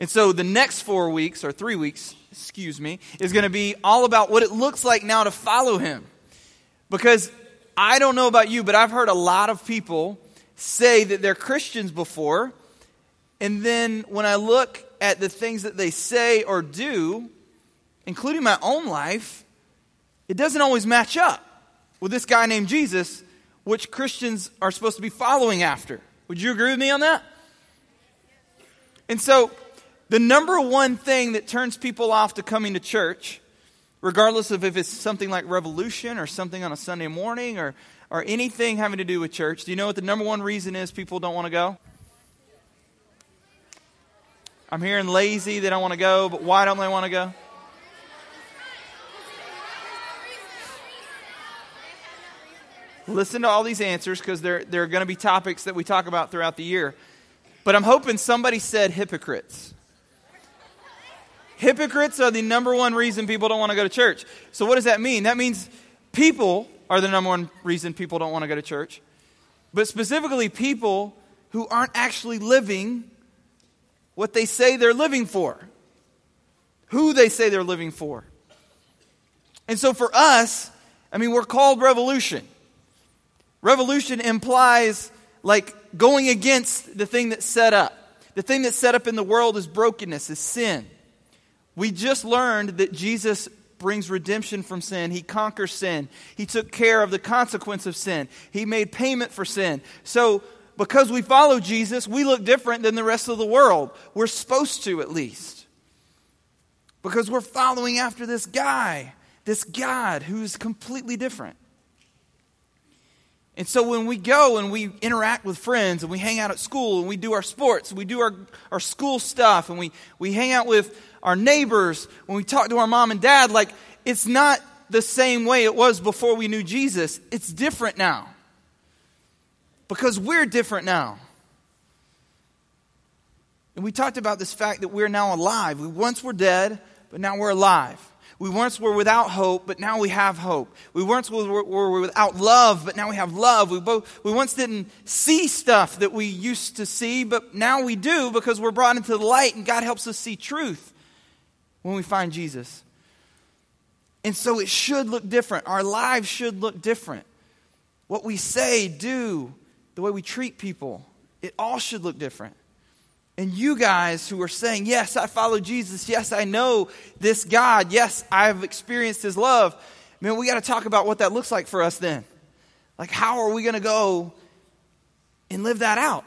And so the next four weeks, or three weeks, excuse me, is going to be all about what it looks like now to follow him. Because I don't know about you, but I've heard a lot of people say that they're Christians before. And then when I look at the things that they say or do, including my own life, it doesn't always match up with this guy named Jesus, which Christians are supposed to be following after. Would you agree with me on that? And so, the number one thing that turns people off to coming to church, regardless of if it's something like revolution or something on a Sunday morning or, or anything having to do with church, do you know what the number one reason is people don't want to go? I'm hearing lazy, they don't want to go, but why don't they want to go? Listen to all these answers because there, there are going to be topics that we talk about throughout the year. But I'm hoping somebody said hypocrites. Hypocrites are the number one reason people don't want to go to church. So, what does that mean? That means people are the number one reason people don't want to go to church. But specifically, people who aren't actually living what they say they're living for, who they say they're living for. And so, for us, I mean, we're called revolution. Revolution implies like going against the thing that's set up. The thing that's set up in the world is brokenness, is sin. We just learned that Jesus brings redemption from sin. He conquers sin. He took care of the consequence of sin. He made payment for sin. So, because we follow Jesus, we look different than the rest of the world. We're supposed to, at least. Because we're following after this guy, this God who's completely different. And so when we go and we interact with friends and we hang out at school and we do our sports we do our, our school stuff and we, we hang out with our neighbors, when we talk to our mom and dad, like it's not the same way it was before we knew Jesus. It's different now. Because we're different now. And we talked about this fact that we're now alive. We once were dead, but now we're alive. We once were without hope, but now we have hope. We once were, were without love, but now we have love. We, both, we once didn't see stuff that we used to see, but now we do because we're brought into the light and God helps us see truth when we find Jesus. And so it should look different. Our lives should look different. What we say, do, the way we treat people, it all should look different. And you guys who are saying, Yes, I follow Jesus. Yes, I know this God. Yes, I've experienced his love. Man, we got to talk about what that looks like for us then. Like, how are we going to go and live that out?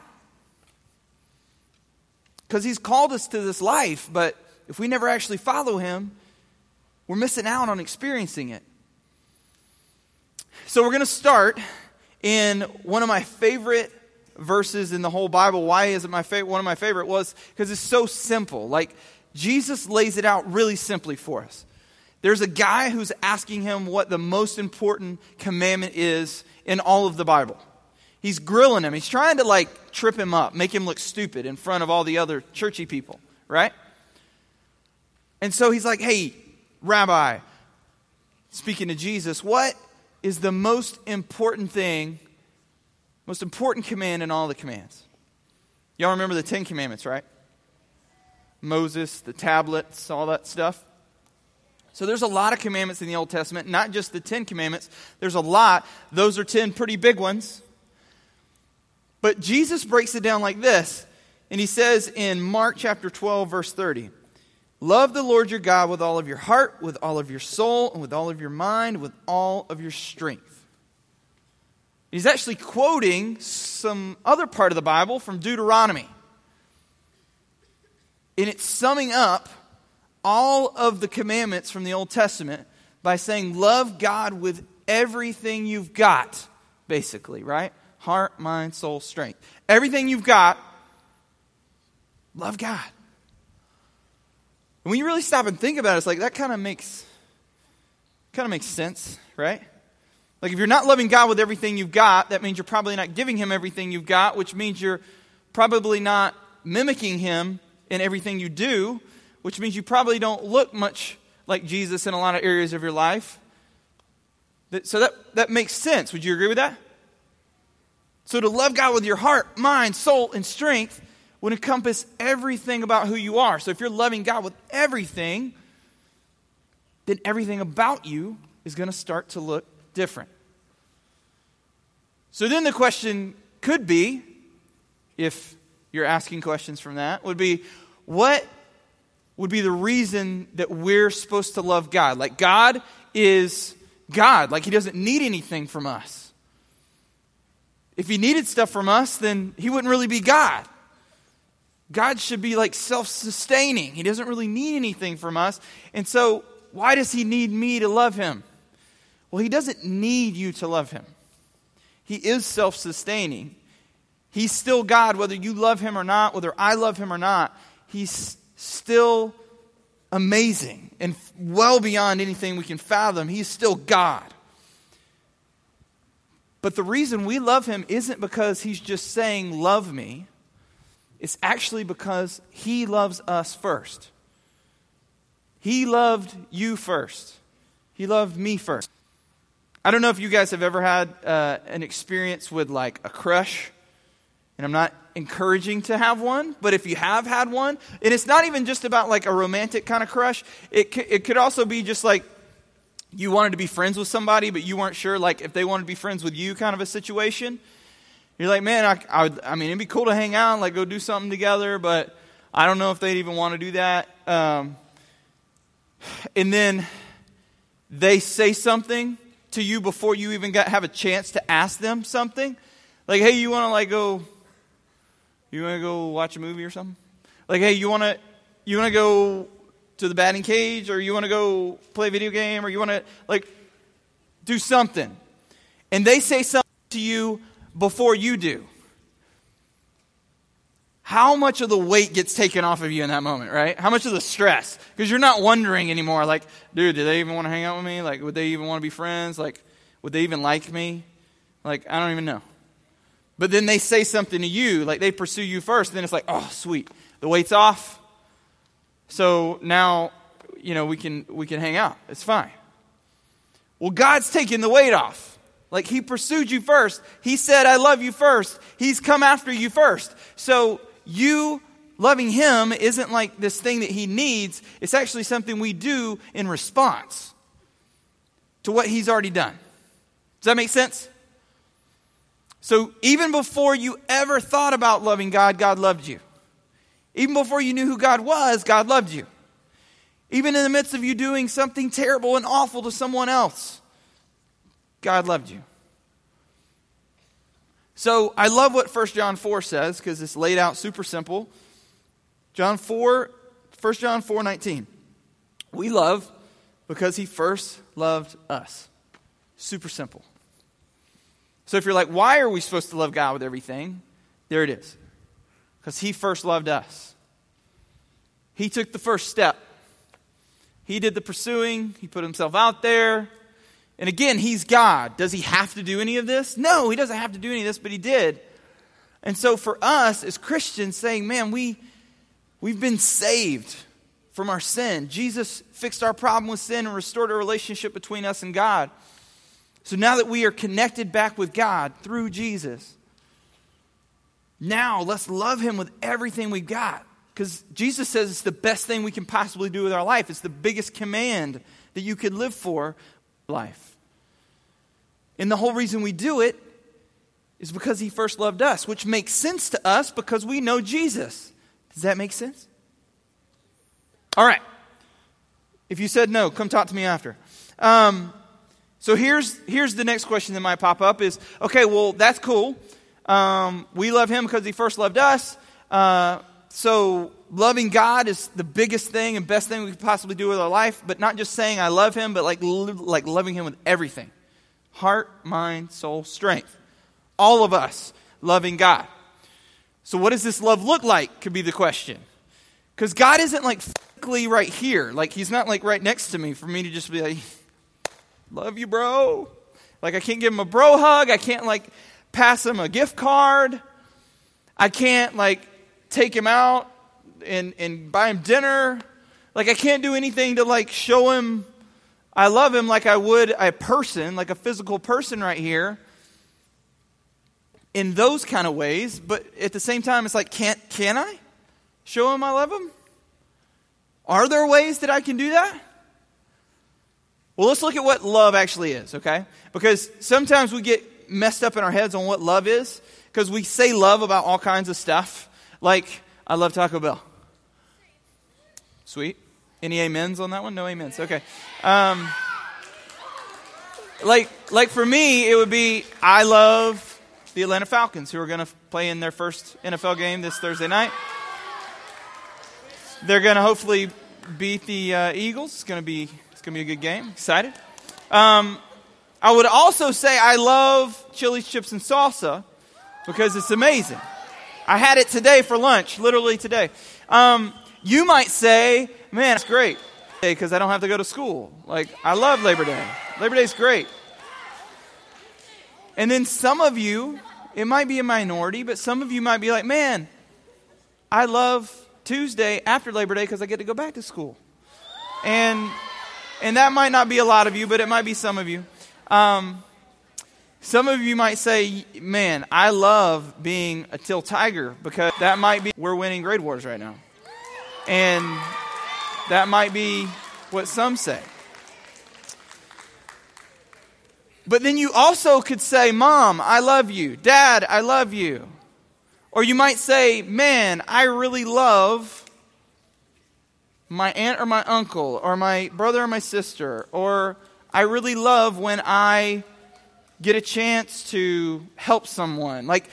Because he's called us to this life, but if we never actually follow him, we're missing out on experiencing it. So, we're going to start in one of my favorite verses in the whole Bible. Why is it my favorite? One of my favorite was because it's so simple. Like Jesus lays it out really simply for us. There's a guy who's asking him what the most important commandment is in all of the Bible. He's grilling him. He's trying to like trip him up, make him look stupid in front of all the other churchy people, right? And so he's like, "Hey, rabbi, speaking to Jesus, what is the most important thing most important command in all the commands. Y'all remember the Ten Commandments, right? Moses, the tablets, all that stuff. So there's a lot of commandments in the Old Testament, not just the Ten Commandments. There's a lot. Those are ten pretty big ones. But Jesus breaks it down like this. And he says in Mark chapter 12, verse 30, Love the Lord your God with all of your heart, with all of your soul, and with all of your mind, with all of your strength. He's actually quoting some other part of the Bible from Deuteronomy. And it's summing up all of the commandments from the Old Testament by saying, Love God with everything you've got, basically, right? Heart, mind, soul, strength. Everything you've got, love God. And when you really stop and think about it, it's like that kind of makes kind of makes sense, right? Like, if you're not loving God with everything you've got, that means you're probably not giving Him everything you've got, which means you're probably not mimicking Him in everything you do, which means you probably don't look much like Jesus in a lot of areas of your life. So that, that makes sense. Would you agree with that? So to love God with your heart, mind, soul, and strength would encompass everything about who you are. So if you're loving God with everything, then everything about you is going to start to look different. So then the question could be, if you're asking questions from that, would be what would be the reason that we're supposed to love God? Like, God is God, like, He doesn't need anything from us. If He needed stuff from us, then He wouldn't really be God. God should be like self sustaining. He doesn't really need anything from us. And so, why does He need me to love Him? Well, He doesn't need you to love Him. He is self sustaining. He's still God, whether you love Him or not, whether I love Him or not. He's still amazing and well beyond anything we can fathom. He's still God. But the reason we love Him isn't because He's just saying, Love me. It's actually because He loves us first. He loved you first. He loved me first. I don't know if you guys have ever had uh, an experience with like a crush, and I'm not encouraging to have one, but if you have had one, and it's not even just about like a romantic kind of crush, it, c- it could also be just like you wanted to be friends with somebody, but you weren't sure like if they wanted to be friends with you kind of a situation. You're like, man, I, I, would, I mean, it'd be cool to hang out, like go do something together, but I don't know if they'd even want to do that. Um, and then they say something to you before you even got, have a chance to ask them something. Like, hey, you want to like go, you want to go watch a movie or something? Like, hey, you want to, you want to go to the batting cage or you want to go play a video game or you want to like do something. And they say something to you before you do, how much of the weight gets taken off of you in that moment, right? How much of the stress? Because you're not wondering anymore, like, dude, do they even want to hang out with me? Like, would they even want to be friends? Like, would they even like me? Like, I don't even know. But then they say something to you, like they pursue you first, then it's like, oh, sweet. The weight's off. So now, you know, we can we can hang out. It's fine. Well, God's taking the weight off. Like he pursued you first. He said, I love you first. He's come after you first. So you loving him isn't like this thing that he needs, it's actually something we do in response to what he's already done. Does that make sense? So even before you ever thought about loving God, God loved you. Even before you knew who God was, God loved you. Even in the midst of you doing something terrible and awful to someone else, God loved you. So I love what 1 John 4 says because it's laid out super simple. John 4, 1 John 4 19. We love because he first loved us. Super simple. So if you're like, why are we supposed to love God with everything? There it is. Because he first loved us. He took the first step. He did the pursuing, he put himself out there, and again, he's God. Does he have to do any of this? No, he doesn't have to do any of this, but he did. And so for us as Christians saying, man, we we've been saved from our sin. Jesus fixed our problem with sin and restored a relationship between us and God. So now that we are connected back with God through Jesus, now let's love him with everything we've got. Because Jesus says it's the best thing we can possibly do with our life. It's the biggest command that you could live for life. And the whole reason we do it is because he first loved us, which makes sense to us because we know Jesus. Does that make sense? All right. If you said no, come talk to me after. Um, so here's here's the next question that might pop up: Is okay? Well, that's cool. Um, we love him because he first loved us. Uh, so loving God is the biggest thing and best thing we could possibly do with our life, but not just saying I love him, but like, like loving him with everything heart, mind, soul, strength. All of us loving God. So, what does this love look like? Could be the question. Because God isn't like physically right here. Like, He's not like right next to me for me to just be like, love you, bro. Like, I can't give him a bro hug. I can't like pass him a gift card. I can't like take him out and, and buy him dinner. Like, I can't do anything to, like, show him I love him like I would a person, like a physical person right here. in those kind of ways, but at the same time, it's like, can't, can I show him I love him? Are there ways that I can do that? Well, let's look at what love actually is, okay? Because sometimes we get messed up in our heads on what love is because we say love about all kinds of stuff. Like, I love Taco Bell. Sweet. Any amens on that one? No amens. Okay. Um, like, like for me, it would be I love the Atlanta Falcons, who are going to play in their first NFL game this Thursday night. They're going to hopefully beat the uh, Eagles. It's going to be it's going to be a good game. Excited. Um, I would also say I love Chili's chips and salsa because it's amazing. I had it today for lunch, literally today. Um, you might say, "Man, it's great," because I don't have to go to school. Like I love Labor Day. Labor Day is great. And then some of you, it might be a minority, but some of you might be like, man, I love Tuesday after Labor Day because I get to go back to school. And, and that might not be a lot of you, but it might be some of you. Um, some of you might say, man, I love being a Teal Tiger because that might be, we're winning grade wars right now. And that might be what some say. But then you also could say, Mom, I love you. Dad, I love you. Or you might say, Man, I really love my aunt or my uncle, or my brother or my sister. Or I really love when I get a chance to help someone. Like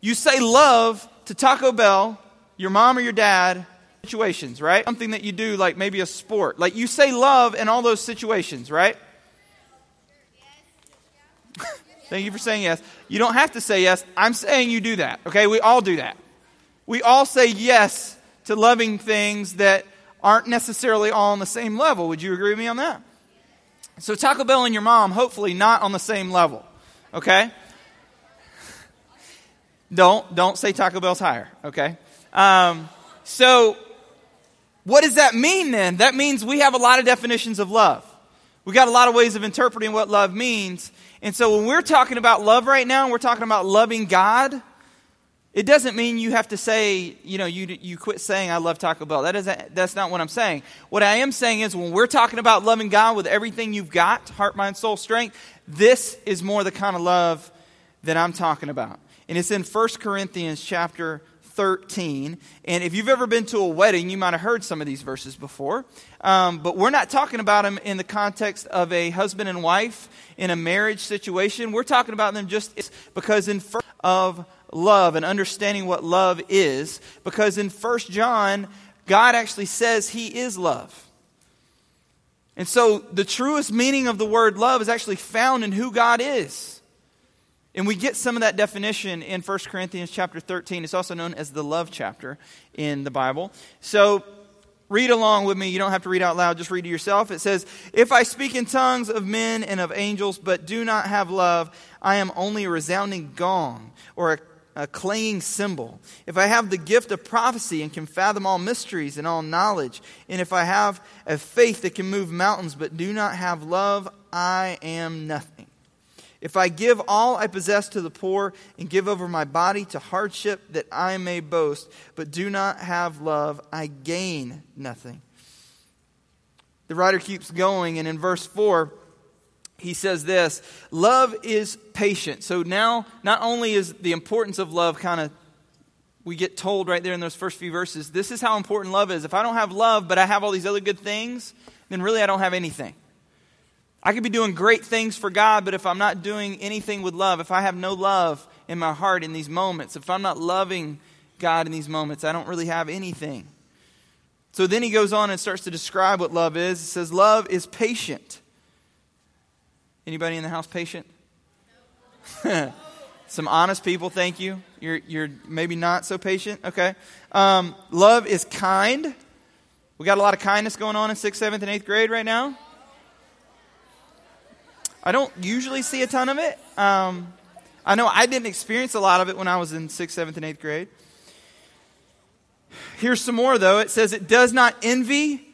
you say love to Taco Bell, your mom or your dad, situations, right? Something that you do, like maybe a sport. Like you say love in all those situations, right? Thank you for saying yes. You don't have to say yes. I'm saying you do that. Okay? We all do that. We all say yes to loving things that aren't necessarily all on the same level. Would you agree with me on that? So Taco Bell and your mom, hopefully not on the same level. Okay? Don't don't say Taco Bell's higher. Okay? Um, so what does that mean then? That means we have a lot of definitions of love. We got a lot of ways of interpreting what love means. And so when we're talking about love right now, we're talking about loving God, it doesn't mean you have to say, you know, you, you quit saying, I love Taco Bell. That isn't, that's not what I'm saying. What I am saying is when we're talking about loving God with everything you've got, heart, mind, soul, strength, this is more the kind of love that I'm talking about. And it's in 1 Corinthians chapter 13. And if you've ever been to a wedding, you might have heard some of these verses before. Um, but we're not talking about them in the context of a husband and wife in a marriage situation. We're talking about them just because in first of love and understanding what love is. Because in First John, God actually says He is love. And so the truest meaning of the word love is actually found in who God is. And we get some of that definition in 1 Corinthians chapter 13. It's also known as the love chapter in the Bible. So read along with me. You don't have to read out loud, just read to yourself. It says, If I speak in tongues of men and of angels, but do not have love, I am only a resounding gong or a a clanging cymbal, if I have the gift of prophecy and can fathom all mysteries and all knowledge, and if I have a faith that can move mountains but do not have love, I am nothing. If I give all I possess to the poor and give over my body to hardship that I may boast, but do not have love, I gain nothing. The writer keeps going, and in verse 4, he says this Love is patient. So now, not only is the importance of love kind of we get told right there in those first few verses, this is how important love is. If I don't have love, but I have all these other good things, then really I don't have anything. I could be doing great things for God, but if I'm not doing anything with love, if I have no love in my heart in these moments, if I'm not loving God in these moments, I don't really have anything. So then he goes on and starts to describe what love is. He says, Love is patient. Anybody in the house patient? Some honest people, thank you. You're, you're maybe not so patient. Okay. Um, love is kind. We got a lot of kindness going on in 6th, 7th, and 8th grade right now. I don't usually see a ton of it. Um, I know I didn't experience a lot of it when I was in 6th, 7th, and 8th grade. Here's some more, though. It says it does not envy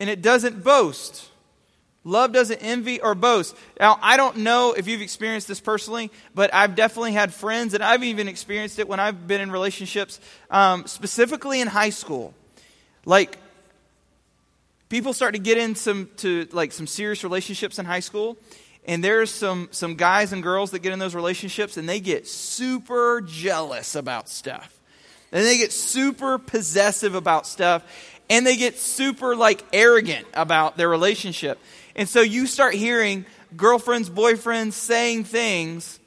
and it doesn't boast. Love doesn't envy or boast. Now, I don't know if you've experienced this personally, but I've definitely had friends, and I've even experienced it when I've been in relationships, um, specifically in high school. Like, people start to get into like some serious relationships in high school, and there's some some guys and girls that get in those relationships, and they get super jealous about stuff, and they get super possessive about stuff, and they get super like arrogant about their relationship. And so you start hearing girlfriends, boyfriends saying things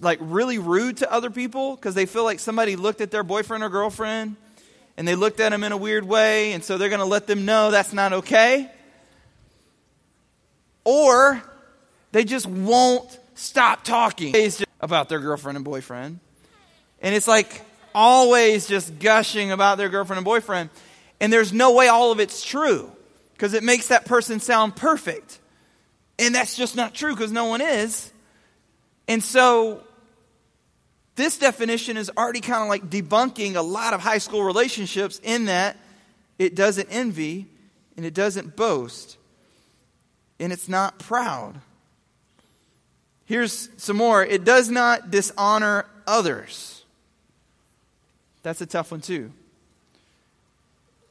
like really rude to other people because they feel like somebody looked at their boyfriend or girlfriend and they looked at them in a weird way, and so they're going to let them know that's not okay. Or they just won't stop talking about their girlfriend and boyfriend. And it's like always just gushing about their girlfriend and boyfriend. And there's no way all of it's true because it makes that person sound perfect. And that's just not true because no one is. And so this definition is already kind of like debunking a lot of high school relationships in that it doesn't envy and it doesn't boast and it's not proud. Here's some more it does not dishonor others. That's a tough one, too.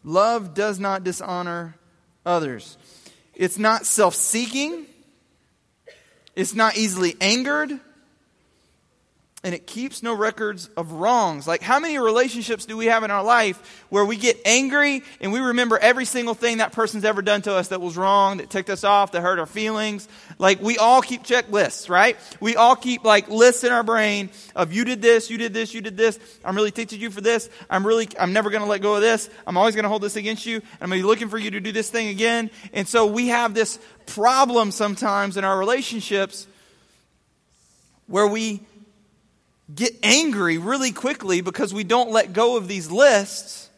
Love does not dishonor others. It's not self seeking, it's not easily angered, and it keeps no records of wrongs. Like, how many relationships do we have in our life where we get angry and we remember every single thing that person's ever done to us that was wrong, that ticked us off, that hurt our feelings? Like, we all keep checklists, right? We all keep like lists in our brain of you did this, you did this, you did this. I'm really teaching you for this. I'm really, I'm never going to let go of this. I'm always going to hold this against you. I'm going to be looking for you to do this thing again. And so we have this problem sometimes in our relationships where we get angry really quickly because we don't let go of these lists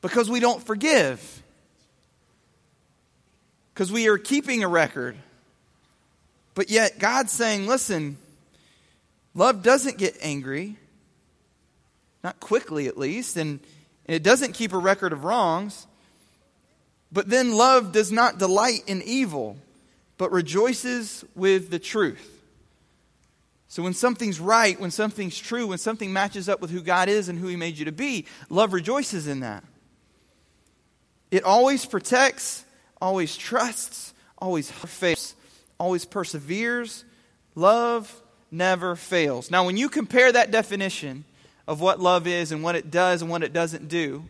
because we don't forgive. Because we are keeping a record. But yet, God's saying, listen, love doesn't get angry, not quickly at least, and, and it doesn't keep a record of wrongs. But then, love does not delight in evil, but rejoices with the truth. So when something's right, when something's true, when something matches up with who God is and who He made you to be, love rejoices in that. It always protects, always trusts, always fails, always perseveres. Love never fails. Now, when you compare that definition of what love is and what it does and what it doesn't do,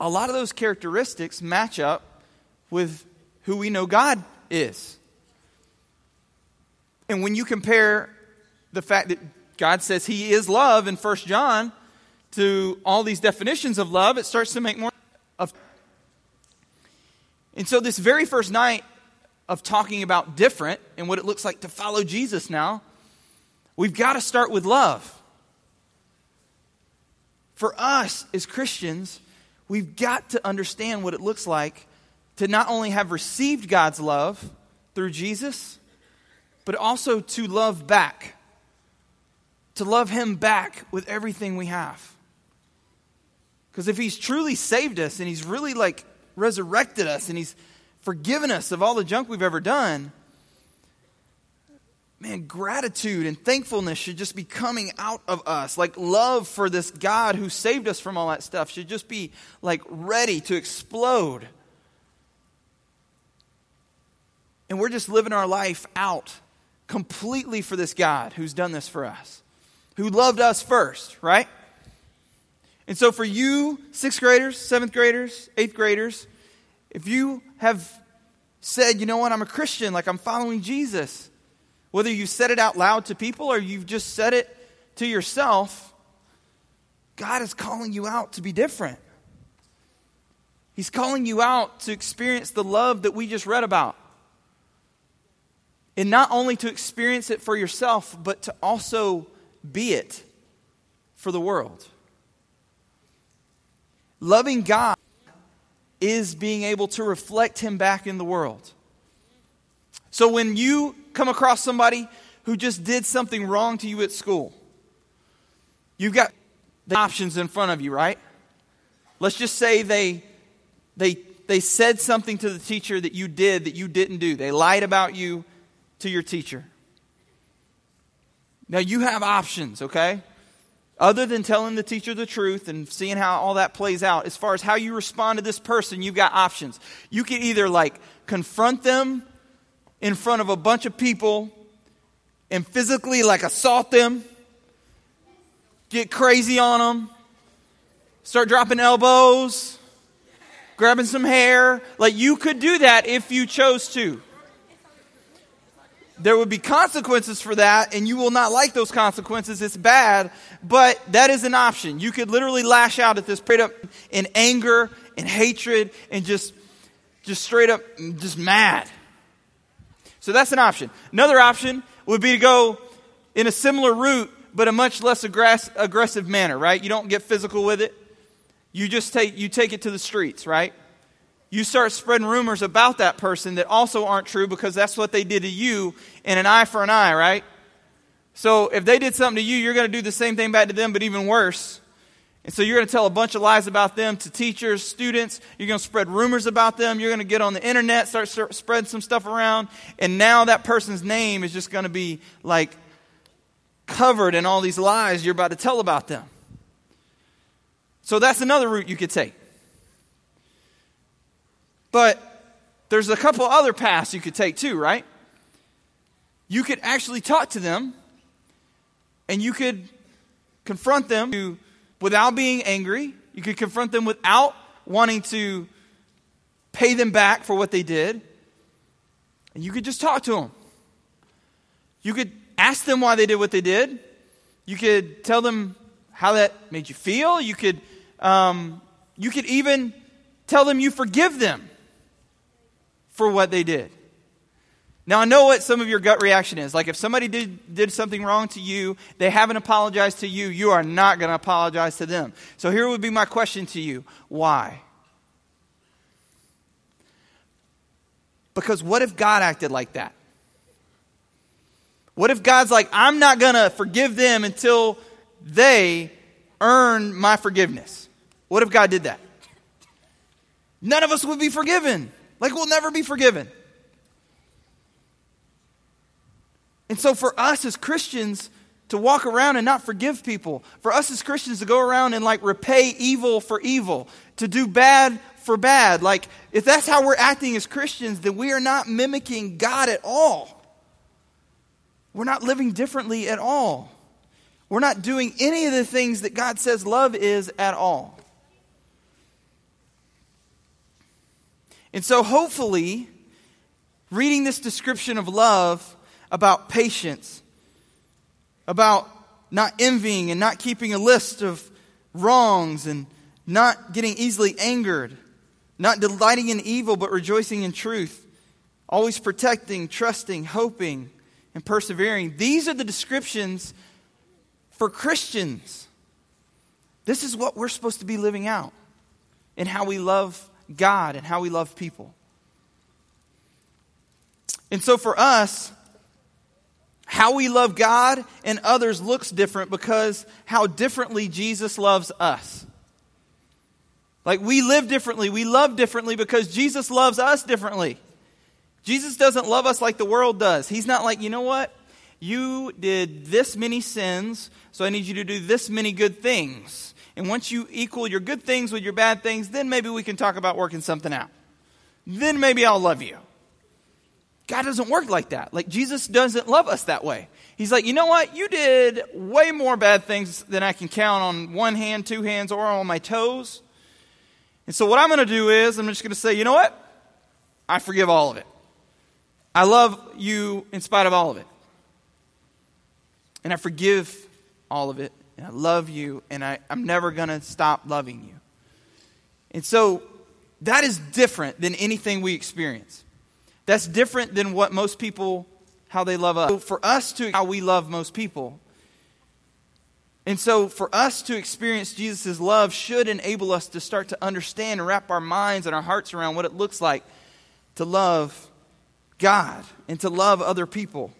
a lot of those characteristics match up with who we know God is. And when you compare the fact that God says He is love in 1 John to all these definitions of love, it starts to make more of. And so, this very first night of talking about different and what it looks like to follow Jesus now, we've got to start with love. For us as Christians, we've got to understand what it looks like to not only have received God's love through Jesus, but also to love back. To love Him back with everything we have. Because if He's truly saved us and He's really like resurrected us and He's forgiven us of all the junk we've ever done, man, gratitude and thankfulness should just be coming out of us. Like love for this God who saved us from all that stuff should just be like ready to explode. And we're just living our life out completely for this God who's done this for us, who loved us first, right? And so, for you, sixth graders, seventh graders, eighth graders, if you have said, you know what, I'm a Christian, like I'm following Jesus, whether you said it out loud to people or you've just said it to yourself, God is calling you out to be different. He's calling you out to experience the love that we just read about. And not only to experience it for yourself, but to also be it for the world. Loving God is being able to reflect Him back in the world. So when you come across somebody who just did something wrong to you at school, you've got the options in front of you, right? Let's just say they, they they said something to the teacher that you did that you didn't do. They lied about you to your teacher. Now you have options, okay? Other than telling the teacher the truth and seeing how all that plays out, as far as how you respond to this person, you've got options. You can either like confront them in front of a bunch of people and physically like assault them, get crazy on them, start dropping elbows, grabbing some hair. Like you could do that if you chose to there would be consequences for that, and you will not like those consequences. It's bad, but that is an option. You could literally lash out at this straight up in anger and hatred and just, just straight up, mm, just mad. So that's an option. Another option would be to go in a similar route, but a much less aggress- aggressive manner, right? You don't get physical with it. You just take, you take it to the streets, right? You start spreading rumors about that person that also aren't true because that's what they did to you in an eye for an eye, right? So if they did something to you, you're going to do the same thing back to them, but even worse. And so you're going to tell a bunch of lies about them to teachers, students. You're going to spread rumors about them. You're going to get on the internet, start, start spreading some stuff around. And now that person's name is just going to be like covered in all these lies you're about to tell about them. So that's another route you could take. But there's a couple other paths you could take too, right? You could actually talk to them and you could confront them without being angry. You could confront them without wanting to pay them back for what they did. And you could just talk to them. You could ask them why they did what they did. You could tell them how that made you feel. You could, um, you could even tell them you forgive them for what they did. Now, I know what some of your gut reaction is. Like, if somebody did, did something wrong to you, they haven't apologized to you, you are not going to apologize to them. So, here would be my question to you why? Because what if God acted like that? What if God's like, I'm not going to forgive them until they earn my forgiveness? What if God did that? None of us would be forgiven. Like we'll never be forgiven. And so for us as Christians to walk around and not forgive people, for us as Christians to go around and like repay evil for evil, to do bad for bad, like if that's how we're acting as Christians, then we are not mimicking God at all. We're not living differently at all. We're not doing any of the things that God says love is at all. And so, hopefully, reading this description of love about patience, about not envying and not keeping a list of wrongs and not getting easily angered, not delighting in evil but rejoicing in truth, always protecting, trusting, hoping, and persevering. These are the descriptions for Christians. This is what we're supposed to be living out in how we love God and how we love people. And so for us, how we love God and others looks different because how differently Jesus loves us. Like we live differently, we love differently because Jesus loves us differently. Jesus doesn't love us like the world does. He's not like, you know what? You did this many sins, so I need you to do this many good things. And once you equal your good things with your bad things, then maybe we can talk about working something out. Then maybe I'll love you. God doesn't work like that. Like Jesus doesn't love us that way. He's like, you know what? You did way more bad things than I can count on one hand, two hands, or on my toes. And so what I'm going to do is I'm just going to say, you know what? I forgive all of it. I love you in spite of all of it. And I forgive all of it and I love you, and I, I'm never going to stop loving you. And so that is different than anything we experience. That's different than what most people, how they love us. So for us to, how we love most people. And so for us to experience Jesus' love should enable us to start to understand and wrap our minds and our hearts around what it looks like to love God and to love other people.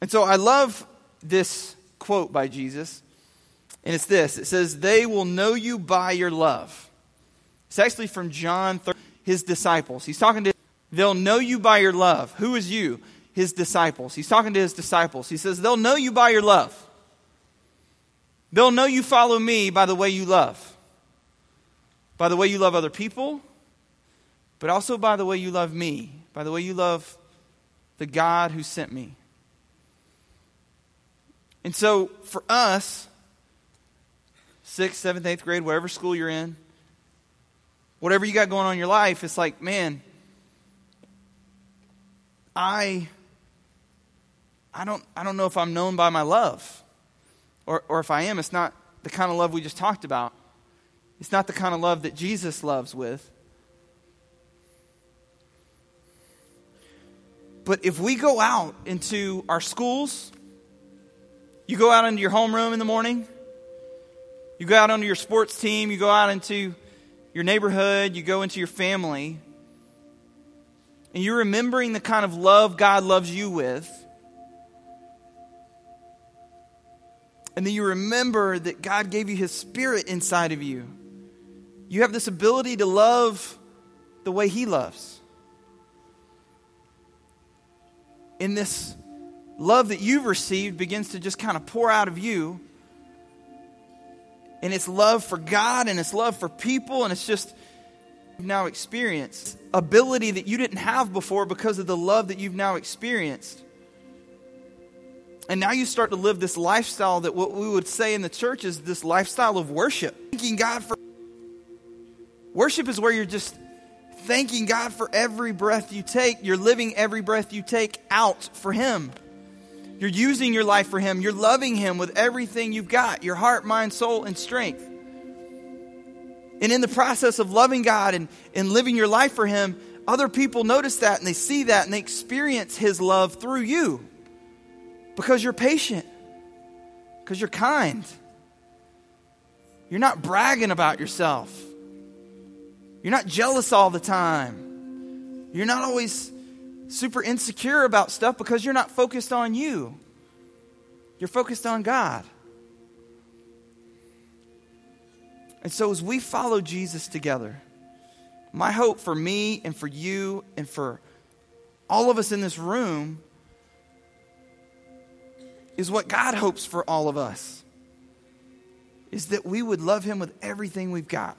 And so I love this quote by Jesus, and it's this it says, They will know you by your love. It's actually from John, his disciples. He's talking to, they'll know you by your love. Who is you? His disciples. He's talking to his disciples. He says, they'll know you by your love. They'll know you follow me by the way you love, by the way you love other people, but also by the way you love me, by the way you love the God who sent me. And so for us, sixth, seventh, eighth grade, whatever school you're in, whatever you got going on in your life, it's like, man, I I don't I don't know if I'm known by my love. Or or if I am, it's not the kind of love we just talked about. It's not the kind of love that Jesus loves with. But if we go out into our schools, you go out into your homeroom in the morning, you go out onto your sports team, you go out into your neighborhood, you go into your family, and you're remembering the kind of love God loves you with, and then you remember that God gave you His Spirit inside of you, you have this ability to love the way He loves. In this love that you've received begins to just kind of pour out of you and it's love for God and it's love for people and it's just you've now experienced ability that you didn't have before because of the love that you've now experienced. And now you start to live this lifestyle that what we would say in the church is this lifestyle of worship. Thanking God for worship is where you're just thanking God for every breath you take. You're living every breath you take out for Him. You're using your life for Him. You're loving Him with everything you've got your heart, mind, soul, and strength. And in the process of loving God and, and living your life for Him, other people notice that and they see that and they experience His love through you because you're patient, because you're kind. You're not bragging about yourself. You're not jealous all the time. You're not always super insecure about stuff because you're not focused on you. You're focused on God. And so, as we follow Jesus together, my hope for me and for you and for all of us in this room is what God hopes for all of us is that we would love him with everything we've got.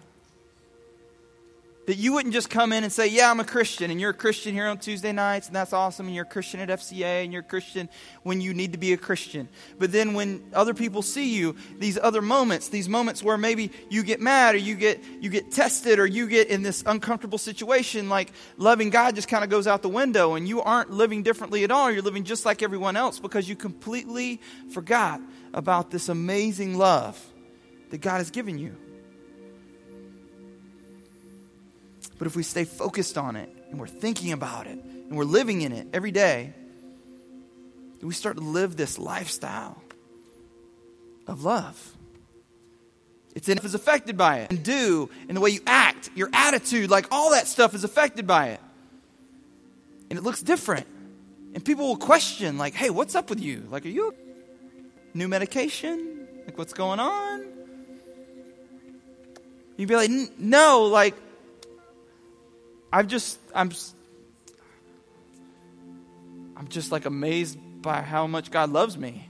That you wouldn't just come in and say, Yeah, I'm a Christian, and you're a Christian here on Tuesday nights, and that's awesome, and you're a Christian at FCA, and you're a Christian when you need to be a Christian. But then when other people see you, these other moments, these moments where maybe you get mad, or you get, you get tested, or you get in this uncomfortable situation, like loving God just kind of goes out the window, and you aren't living differently at all. You're living just like everyone else because you completely forgot about this amazing love that God has given you. But if we stay focused on it and we're thinking about it and we're living in it every day, we start to live this lifestyle of love. It's in, is affected by it. And do, and the way you act, your attitude, like all that stuff is affected by it. And it looks different. And people will question, like, hey, what's up with you? Like, are you new medication? Like, what's going on? You'd be like, no, like, I've just, I'm, I'm just like amazed by how much God loves me.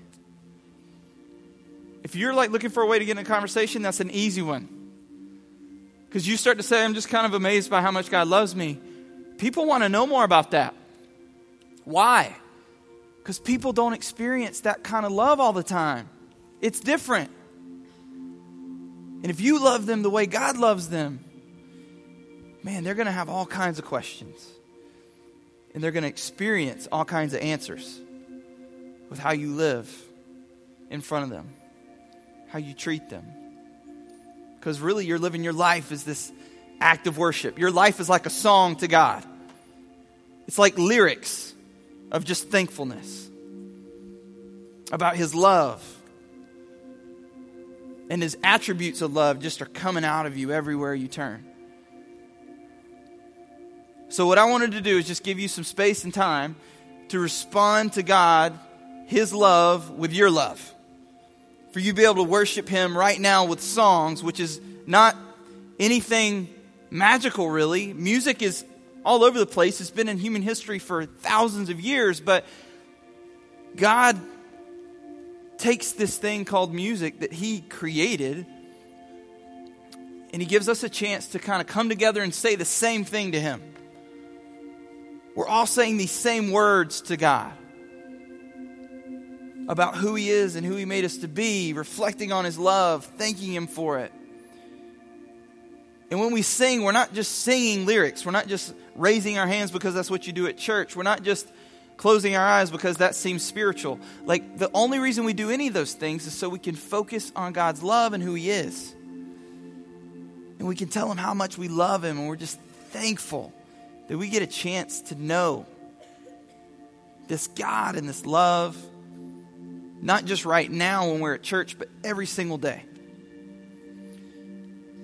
If you're like looking for a way to get in a conversation, that's an easy one. Because you start to say, I'm just kind of amazed by how much God loves me. People want to know more about that. Why? Because people don't experience that kind of love all the time. It's different. And if you love them the way God loves them, man, they're going to have all kinds of questions. And they're going to experience all kinds of answers with how you live in front of them, how you treat them. Because really, you're living your life as this act of worship. Your life is like a song to God, it's like lyrics of just thankfulness about His love. And His attributes of love just are coming out of you everywhere you turn. So, what I wanted to do is just give you some space and time to respond to God, His love, with your love. For you to be able to worship Him right now with songs, which is not anything magical, really. Music is all over the place, it's been in human history for thousands of years, but God takes this thing called music that He created and He gives us a chance to kind of come together and say the same thing to Him. We're all saying these same words to God about who He is and who He made us to be, reflecting on His love, thanking Him for it. And when we sing, we're not just singing lyrics. We're not just raising our hands because that's what you do at church. We're not just closing our eyes because that seems spiritual. Like, the only reason we do any of those things is so we can focus on God's love and who He is. And we can tell Him how much we love Him, and we're just thankful that we get a chance to know this God and this love, not just right now when we're at church, but every single day.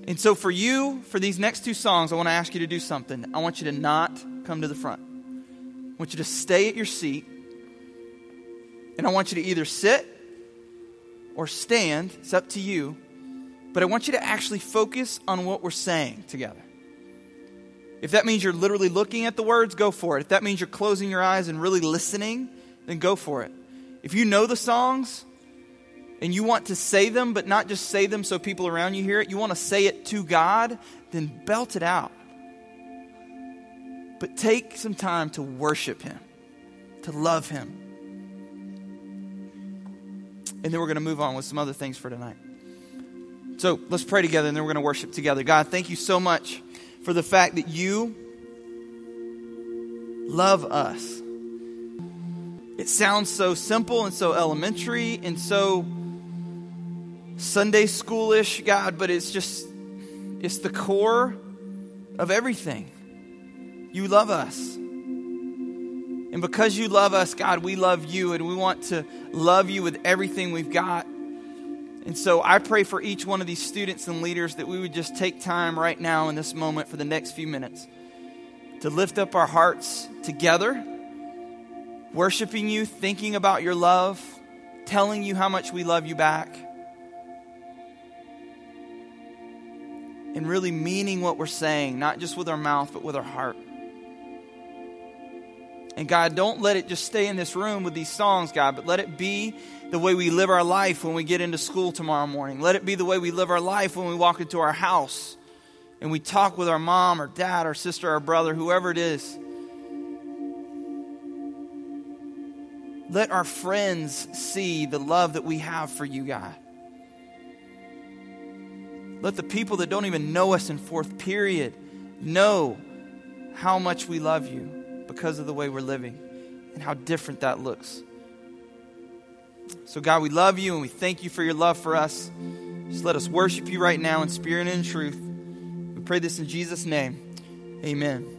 And so, for you, for these next two songs, I want to ask you to do something. I want you to not come to the front. I want you to stay at your seat. And I want you to either sit or stand. It's up to you. But I want you to actually focus on what we're saying together. If that means you're literally looking at the words, go for it. If that means you're closing your eyes and really listening, then go for it. If you know the songs, and you want to say them, but not just say them so people around you hear it, you want to say it to God, then belt it out. But take some time to worship Him, to love Him. And then we're going to move on with some other things for tonight. So let's pray together and then we're going to worship together. God, thank you so much for the fact that you love us. It sounds so simple and so elementary and so Sunday schoolish, God, but it's just, it's the core of everything. You love us. And because you love us, God, we love you, and we want to love you with everything we've got. And so I pray for each one of these students and leaders that we would just take time right now in this moment for the next few minutes to lift up our hearts together, worshiping you, thinking about your love, telling you how much we love you back and really meaning what we're saying, not just with our mouth, but with our heart. And God, don't let it just stay in this room with these songs, God, but let it be the way we live our life when we get into school tomorrow morning. Let it be the way we live our life when we walk into our house and we talk with our mom or dad or sister or brother, whoever it is. Let our friends see the love that we have for you, God. Let the people that don't even know us in fourth period know how much we love you because of the way we're living and how different that looks. So, God, we love you and we thank you for your love for us. Just let us worship you right now in spirit and in truth. We pray this in Jesus' name. Amen.